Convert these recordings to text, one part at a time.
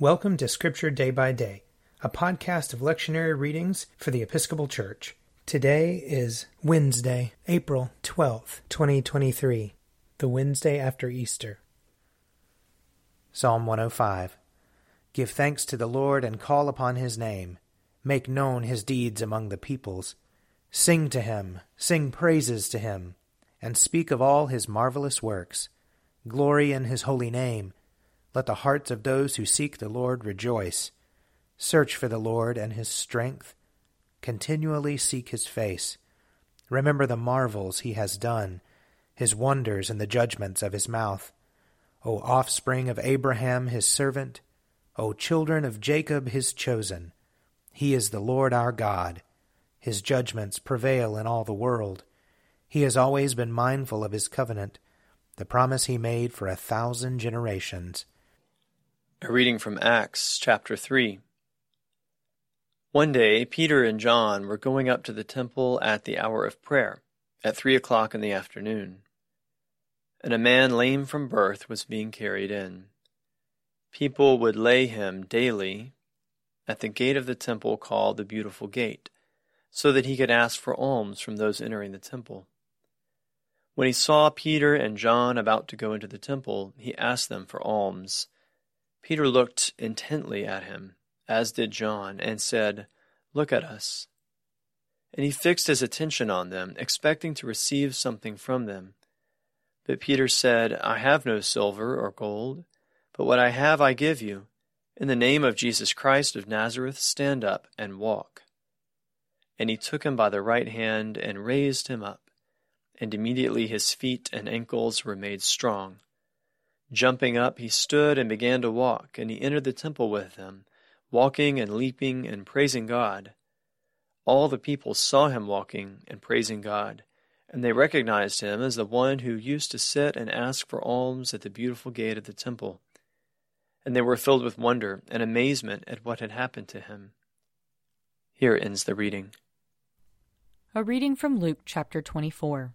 Welcome to Scripture Day by Day, a podcast of lectionary readings for the Episcopal Church. Today is Wednesday, April 12th, 2023, the Wednesday after Easter. Psalm 105 Give thanks to the Lord and call upon his name. Make known his deeds among the peoples. Sing to him, sing praises to him, and speak of all his marvelous works. Glory in his holy name. Let the hearts of those who seek the Lord rejoice. Search for the Lord and his strength. Continually seek his face. Remember the marvels he has done, his wonders and the judgments of his mouth. O offspring of Abraham his servant, O children of Jacob his chosen. He is the Lord our God. His judgments prevail in all the world. He has always been mindful of his covenant, the promise he made for a thousand generations. A reading from Acts chapter 3. One day Peter and John were going up to the temple at the hour of prayer, at three o'clock in the afternoon. And a man lame from birth was being carried in. People would lay him daily at the gate of the temple called the Beautiful Gate, so that he could ask for alms from those entering the temple. When he saw Peter and John about to go into the temple, he asked them for alms. Peter looked intently at him, as did John, and said, Look at us. And he fixed his attention on them, expecting to receive something from them. But Peter said, I have no silver or gold, but what I have I give you. In the name of Jesus Christ of Nazareth, stand up and walk. And he took him by the right hand and raised him up, and immediately his feet and ankles were made strong. Jumping up, he stood and began to walk, and he entered the temple with them, walking and leaping and praising God. All the people saw him walking and praising God, and they recognized him as the one who used to sit and ask for alms at the beautiful gate of the temple. And they were filled with wonder and amazement at what had happened to him. Here ends the reading. A reading from Luke chapter 24.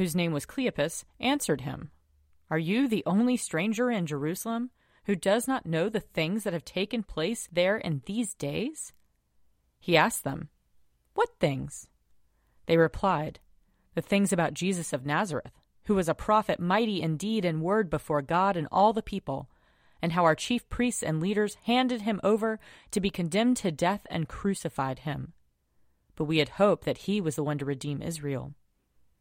whose name was Cleopas, answered him are you the only stranger in Jerusalem who does not know the things that have taken place there in these days? He asked them, What things? They replied, The things about Jesus of Nazareth, who was a prophet mighty in deed and word before God and all the people, and how our chief priests and leaders handed him over to be condemned to death and crucified him. But we had hoped that he was the one to redeem Israel.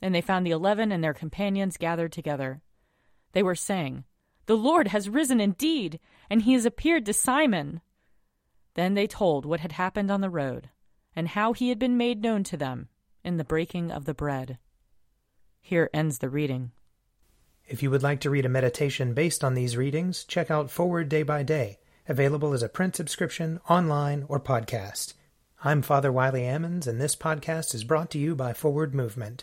and they found the eleven and their companions gathered together. They were saying, The Lord has risen indeed, and he has appeared to Simon. Then they told what had happened on the road, and how he had been made known to them in the breaking of the bread. Here ends the reading. If you would like to read a meditation based on these readings, check out Forward Day by Day, available as a print subscription, online, or podcast. I'm Father Wiley Ammons, and this podcast is brought to you by Forward Movement.